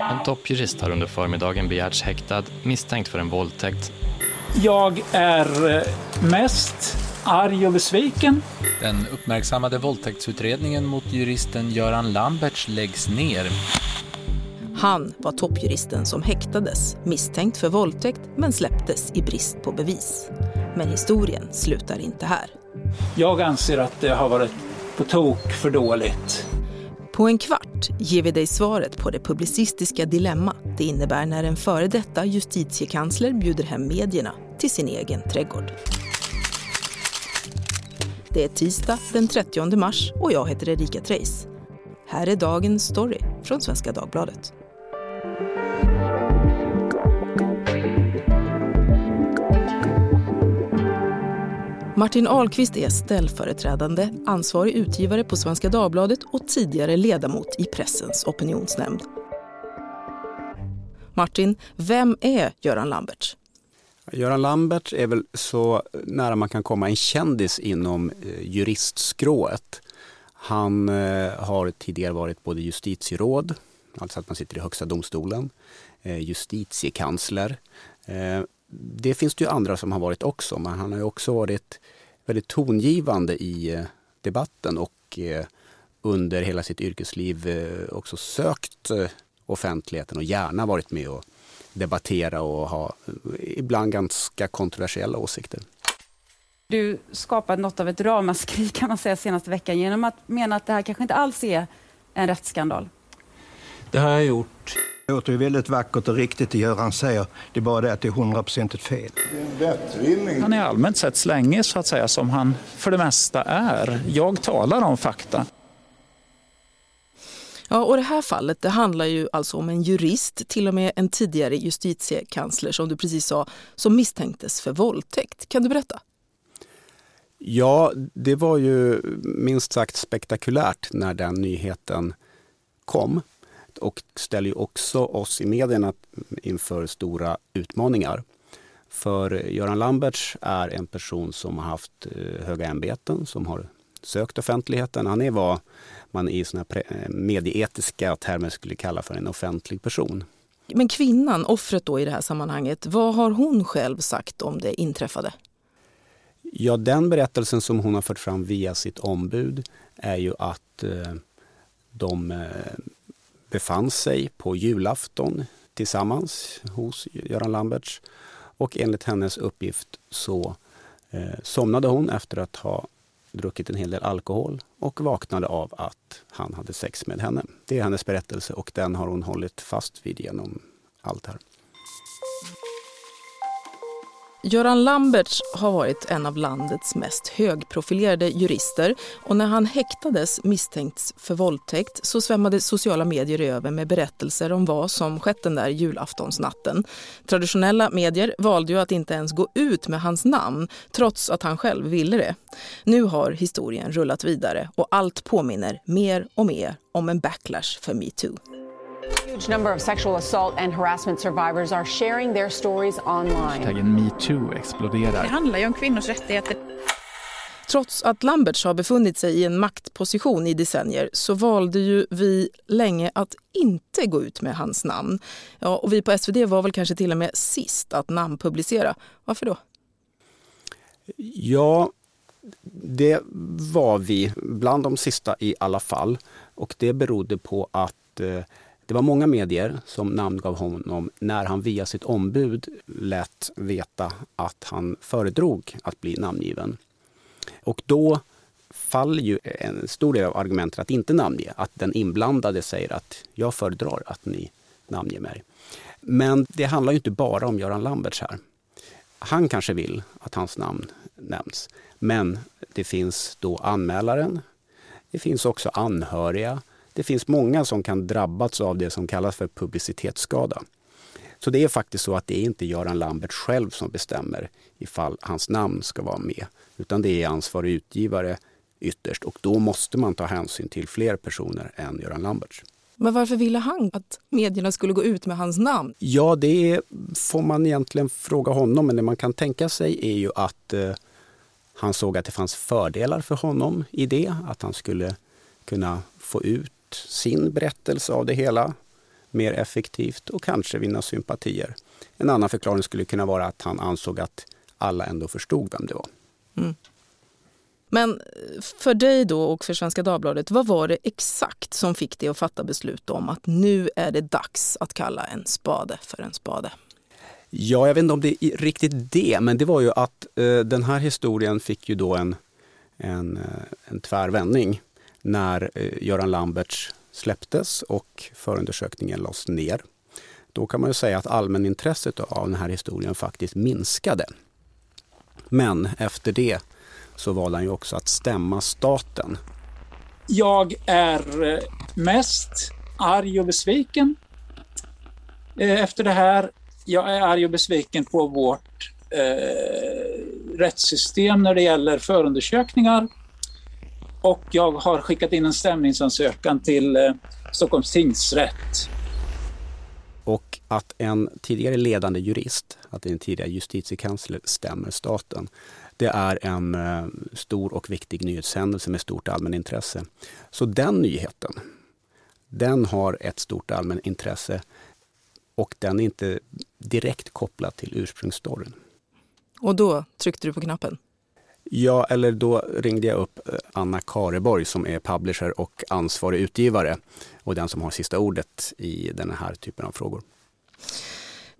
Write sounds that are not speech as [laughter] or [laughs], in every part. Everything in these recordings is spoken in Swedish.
En toppjurist har under förmiddagen begärts häktad misstänkt för en våldtäkt. Jag är eh, mest arg och besviken. Den uppmärksammade våldtäktsutredningen mot juristen Göran Lamberts läggs ner. Han var toppjuristen som häktades misstänkt för våldtäkt men släpptes i brist på bevis. Men historien slutar inte här. Jag anser att det har varit på tok för dåligt. På en kvart ger vi dig svaret på det publicistiska dilemma det innebär när en före detta justitiekansler bjuder hem medierna till sin egen trädgård. Det är tisdag den 30 mars och jag heter Erika Treis. Här är dagens story från Svenska Dagbladet. Martin Ahlqvist är ställföreträdande ansvarig utgivare på Svenska Dagbladet och tidigare ledamot i Pressens opinionsnämnd. Martin, vem är Göran Lambert? Göran Lambert är väl så nära man kan komma en kändis inom eh, juristskrået. Han eh, har tidigare varit både justitieråd, alltså att man sitter i Högsta domstolen, eh, justitiekansler. Det finns det ju andra som har varit också, men han har ju också varit väldigt tongivande i eh, debatten och eh, under hela sitt yrkesliv eh, också sökt offentligheten och gärna varit med och debattera och ha ibland ganska kontroversiella åsikter. Du skapade något av ett ramaskri kan man säga senaste veckan genom att mena att det här kanske inte alls är en rättsskandal. Det har jag gjort. Det låter ju väldigt vackert och riktigt det Göran säger. Det är bara det att det är hundraprocentigt fel. Han är allmänt sett slängig så att säga som han för det mesta är. Jag talar om fakta. Ja, och det här fallet det handlar ju alltså om en jurist, till och med en tidigare justitiekansler som du precis sa, som misstänktes för våldtäkt. Kan du berätta? Ja, det var ju minst sagt spektakulärt när den nyheten kom och ställer ju också oss i medierna inför stora utmaningar. För Göran Lamberts är en person som har haft eh, höga ämbeten, som har sökt offentligheten. Han är vad man i såna medieetiska termer skulle kalla för en offentlig person. Men kvinnan, offret då i det här sammanhanget, vad har hon själv sagt om det inträffade? Ja, den berättelsen som hon har fört fram via sitt ombud är ju att eh, de eh, befann sig på julafton tillsammans hos Göran Lamberts. Och enligt hennes uppgift så eh, somnade hon efter att ha druckit en hel del alkohol och vaknade av att han hade sex med henne. Det är hennes berättelse och den har hon hållit fast vid genom allt här. Göran Lamberts har varit en av landets mest högprofilerade jurister och när han häktades misstänkt för våldtäkt så svämmade sociala medier över med berättelser om vad som skett den där julaftonsnatten. Traditionella medier valde ju att inte ens gå ut med hans namn trots att han själv ville det. Nu har historien rullat vidare och allt påminner mer och mer om en backlash för metoo. Huge number of sexual assault and harassment survivors are sharing their stories online. Hashtaggen metoo exploderar. Det handlar ju om kvinnors rättigheter. Trots att Lamberts har befunnit sig i en maktposition i decennier så valde ju vi länge att inte gå ut med hans namn. Ja, och vi på SvD var väl kanske till och med sist att namnpublicera. Varför då? Ja, det var vi bland de sista i alla fall. Och det berodde på att eh, det var många medier som namngav honom när han via sitt ombud lät veta att han föredrog att bli namngiven. Och då faller ju en stor del av argumentet att inte namnge. Att den inblandade säger att jag föredrar att ni namnger mig. Men det handlar ju inte bara om Göran Lamberts här. Han kanske vill att hans namn nämns. Men det finns då anmälaren. Det finns också anhöriga det finns många som kan drabbats av det som kallas för publicitetsskada. Så det är faktiskt så att det är inte Göran Lambert själv som bestämmer ifall hans namn ska vara med, utan det är ansvarig utgivare ytterst och då måste man ta hänsyn till fler personer än Göran Lambert. Men varför ville han att medierna skulle gå ut med hans namn? Ja, det får man egentligen fråga honom, men det man kan tänka sig är ju att eh, han såg att det fanns fördelar för honom i det, att han skulle kunna få ut sin berättelse av det hela. mer effektivt och kanske vinna sympatier. En annan förklaring skulle kunna vara att han ansåg att alla ändå förstod vem det var. Mm. Men för dig då och för Svenska Dagbladet, vad var det exakt som fick dig att fatta beslut om att nu är det dags att kalla en spade för en spade? Ja, jag vet inte om det är riktigt det, men det var ju att eh, den här historien fick ju då en, en, eh, en tvärvändning när eh, Göran Lamberts släpptes och förundersökningen lades ner. Då kan man ju säga att allmänintresset av den här historien faktiskt minskade. Men efter det så valde han ju också att stämma staten. Jag är eh, mest arg och besviken eh, efter det här. Jag är arg och besviken på vårt eh, rättssystem när det gäller förundersökningar. Och jag har skickat in en stämningsansökan till eh, Stockholms tingsrätt. Och att en tidigare ledande jurist, att en tidigare justitiekansler stämmer staten, det är en eh, stor och viktig nyhetshändelse med stort allmänintresse. Så den nyheten, den har ett stort allmänintresse och den är inte direkt kopplad till ursprungsstoryn. Och då tryckte du på knappen? Ja, eller då ringde jag upp eh, Anna Kareborg som är publisher och ansvarig utgivare och den som har sista ordet i den här typen av frågor.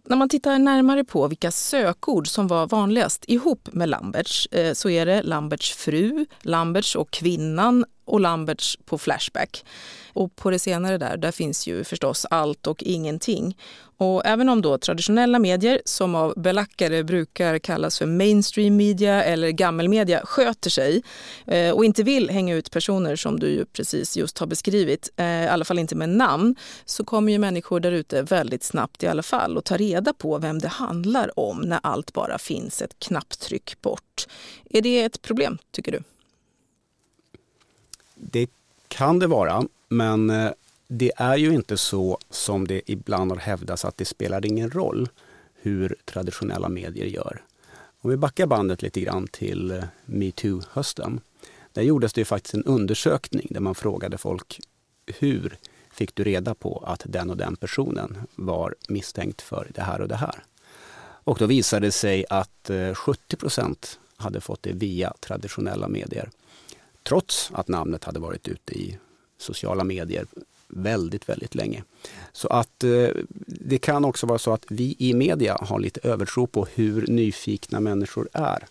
När man tittar närmare på vilka sökord som var vanligast ihop med Lamberts eh, så är det Lamberts fru, Lamberts och kvinnan och Lamberts på Flashback. Och på det senare där, där finns ju förstås allt och ingenting. Och även om då traditionella medier, som av belackare brukar kallas för mainstream media eller gammelmedia, sköter sig eh, och inte vill hänga ut personer som du ju precis just har beskrivit, eh, i alla fall inte med namn, så kommer ju människor där ute väldigt snabbt i alla fall och ta reda på vem det handlar om när allt bara finns ett knapptryck bort. Är det ett problem, tycker du? Det kan det vara, men eh, det är ju inte så som det ibland har hävdats att det spelar ingen roll hur traditionella medier gör. Om vi backar bandet lite grann till eh, metoo-hösten. Där gjordes det ju faktiskt en undersökning där man frågade folk hur fick du reda på att den och den personen var misstänkt för det här och det här? Och då visade det sig att eh, 70 procent hade fått det via traditionella medier. Trots att namnet hade varit ute i sociala medier väldigt, väldigt länge. Så att eh, det kan också vara så att vi i media har lite övertro på hur nyfikna människor är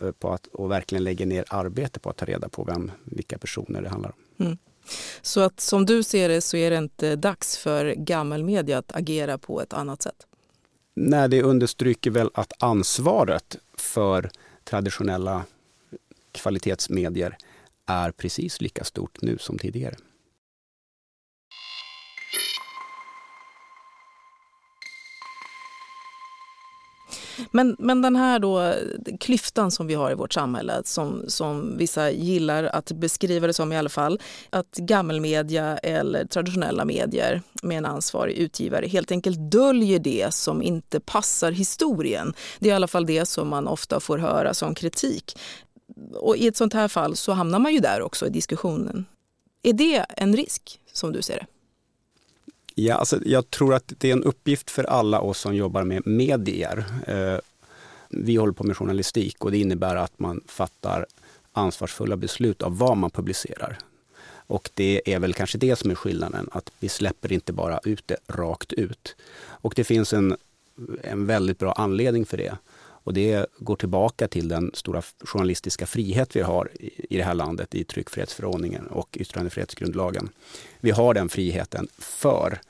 eh, på att, och verkligen lägger ner arbete på att ta reda på vem, vilka personer det handlar om. Mm. Så att som du ser det så är det inte dags för gammelmedia att agera på ett annat sätt? Nej, det understryker väl att ansvaret för traditionella kvalitetsmedier är precis lika stort nu som tidigare. Men, men den här då, klyftan som vi har i vårt samhälle som, som vissa gillar att beskriva det som i alla fall, att gammelmedia eller traditionella medier med en ansvarig utgivare helt enkelt döljer det som inte passar historien. Det är i alla fall det som man ofta får höra som kritik. Och i ett sånt här fall så hamnar man ju där också i diskussionen. Är det en risk som du ser det? Ja, alltså, jag tror att det är en uppgift för alla oss som jobbar med medier. Eh, vi håller på med journalistik och det innebär att man fattar ansvarsfulla beslut av vad man publicerar. Och det är väl kanske det som är skillnaden, att vi släpper inte bara ut det rakt ut. Och det finns en, en väldigt bra anledning för det. Och det går tillbaka till den stora journalistiska frihet vi har i det här landet i tryckfrihetsförordningen och yttrandefrihetsgrundlagen. Vi har den friheten för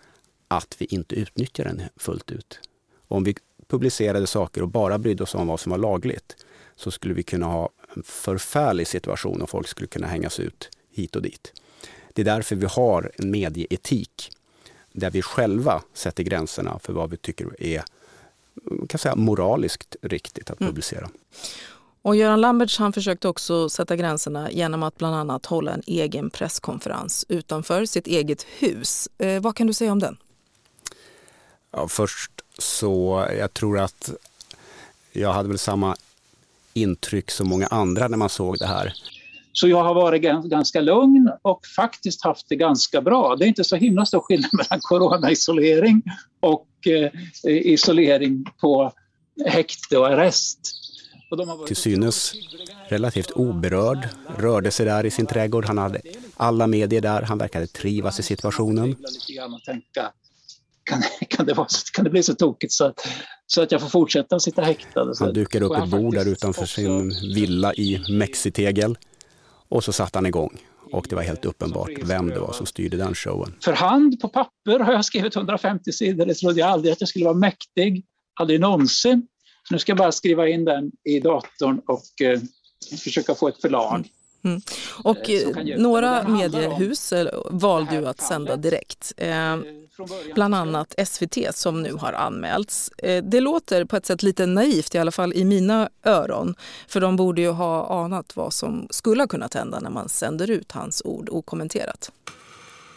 att vi inte utnyttjar den fullt ut. Om vi publicerade saker och bara brydde oss om vad som var lagligt så skulle vi kunna ha en förfärlig situation och folk skulle kunna hängas ut hit och dit. Det är därför vi har en medieetik där vi själva sätter gränserna för vad vi tycker är kan säga, moraliskt riktigt att mm. publicera. Mm. Och Göran Lamberts han försökte också sätta gränserna genom att bland annat hålla en egen presskonferens utanför sitt eget hus. Eh, vad kan du säga om den? Ja, först så, jag tror att jag hade väl samma intryck som många andra när man såg det här. Så jag har varit ganska lugn och faktiskt haft det ganska bra. Det är inte så himla stor skillnad [laughs] mellan coronaisolering och eh, isolering på häkte och arrest. Och Till synes relativt oberörd, rörde sig där i sin trädgård. Han hade alla medier där, han verkade trivas i situationen. Kan, kan, det, vara, kan det bli så tokigt så att, så att jag får fortsätta sitta häktad? Han dukade upp ett bord där utanför sin villa i Mexitegel och så satte han igång. Och det var helt uppenbart vem det var som styrde den showen. För hand på papper har jag skrivit 150 sidor. Det trodde jag aldrig att jag skulle vara mäktig. Aldrig någonsin. Nu ska jag bara skriva in den i datorn och eh, försöka få ett förlag. Mm. Och eh, några mediehus valde ju att sända direkt. Bland annat SVT som nu har anmälts. Eh, det låter på ett sätt lite naivt, i alla fall i mina öron. För de borde ju ha anat vad som skulle ha kunnat hända när man sänder ut hans ord okommenterat.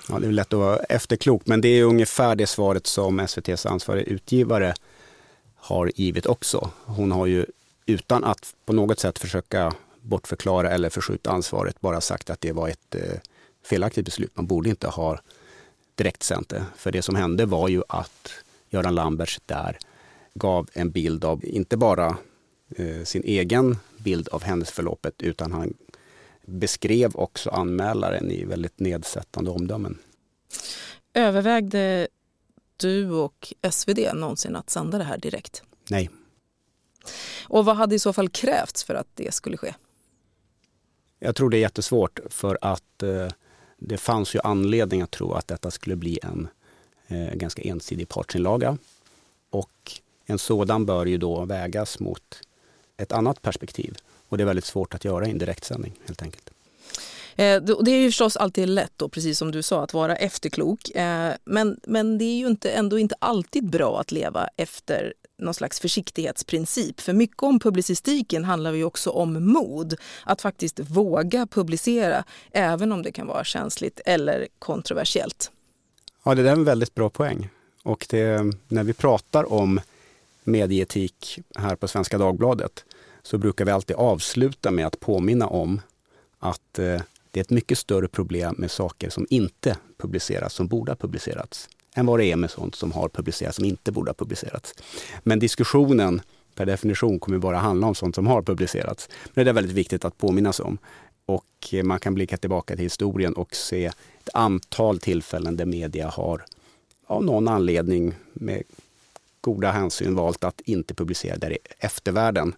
Ja, det är lätt att vara efterklok, men det är ungefär det svaret som SVTs ansvariga utgivare har givit också. Hon har ju utan att på något sätt försöka bortförklara eller förskjuta ansvaret bara sagt att det var ett eh, felaktigt beslut. Man borde inte ha direktsänt det. För det som hände var ju att Göran Lamberts där gav en bild av, inte bara eh, sin egen bild av händelseförloppet, utan han beskrev också anmälaren i väldigt nedsättande omdömen. Övervägde du och SvD någonsin att sända det här direkt? Nej. Och vad hade i så fall krävts för att det skulle ske? Jag tror det är jättesvårt för att eh, det fanns ju anledning att tro att detta skulle bli en eh, ganska ensidig partsinlaga. Och en sådan bör ju då vägas mot ett annat perspektiv. Och det är väldigt svårt att göra i en direktsändning helt enkelt. Eh, det är ju förstås alltid lätt, då, precis som du sa, att vara efterklok. Eh, men, men det är ju inte, ändå inte alltid bra att leva efter någon slags försiktighetsprincip. För mycket om publicistiken handlar ju också om mod. Att faktiskt våga publicera, även om det kan vara känsligt eller kontroversiellt. Ja, det är en väldigt bra poäng. Och det, när vi pratar om medieetik här på Svenska Dagbladet så brukar vi alltid avsluta med att påminna om att eh, det är ett mycket större problem med saker som inte publiceras, som borde ha publicerats, än vad det är med sånt som har publicerats, som inte borde ha publicerats. Men diskussionen per definition kommer bara handla om sånt som har publicerats. Men det är väldigt viktigt att påminnas om. Och eh, man kan blicka tillbaka till historien och se ett antal tillfällen där media har av någon anledning med goda hänsyn valt att inte publicera där i eftervärlden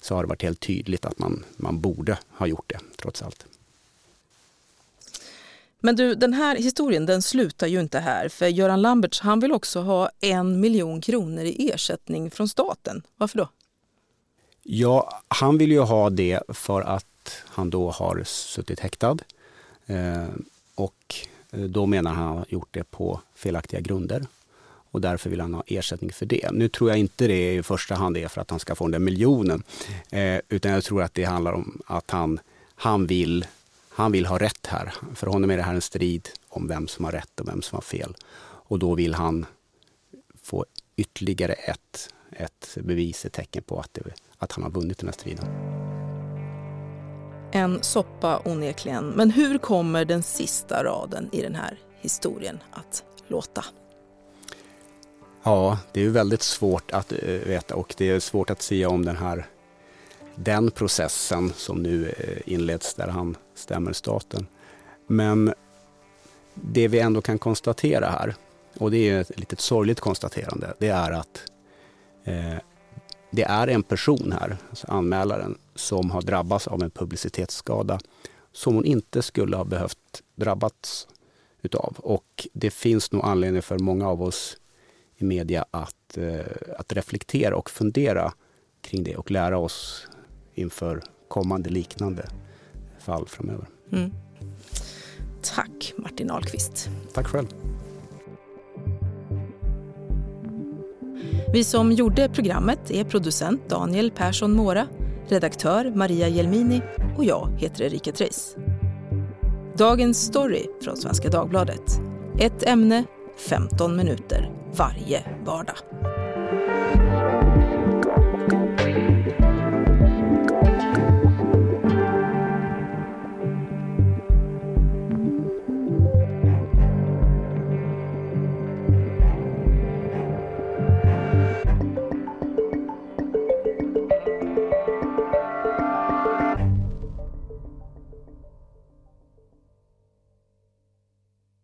så har det varit helt tydligt att man, man borde ha gjort det trots allt. Men du, den här historien den slutar ju inte här för Göran Lamberts han vill också ha en miljon kronor i ersättning från staten. Varför då? Ja, han vill ju ha det för att han då har suttit häktad. Eh, och eh, då menar han att han har gjort det på felaktiga grunder. Och därför vill han ha ersättning för det. Nu tror jag inte det i första hand är för att han ska få den där miljonen. Eh, utan jag tror att det handlar om att han, han vill han vill ha rätt här. För honom är det här en strid om vem som har rätt och vem som har fel. Och då vill han få ytterligare ett, ett bevis, ett tecken på att, det, att han har vunnit den här striden. En soppa onekligen. Men hur kommer den sista raden i den här historien att låta? Ja, det är väldigt svårt att uh, veta och det är svårt att säga om den här den processen som nu uh, inleds där han stämmer staten. Men det vi ändå kan konstatera här, och det är ett litet sorgligt konstaterande, det är att eh, det är en person här, alltså anmälaren, som har drabbats av en publicitetsskada som hon inte skulle ha behövt drabbats utav. Och det finns nog anledning för många av oss i media att, eh, att reflektera och fundera kring det och lära oss inför kommande liknande fall framöver. Mm. Tack Martin Ahlqvist. Tack själv. Vi som gjorde programmet är producent Daniel Persson Mora, redaktör Maria Jelmini och jag heter Erika Treis. Dagens story från Svenska Dagbladet. Ett ämne, 15 minuter varje vardag.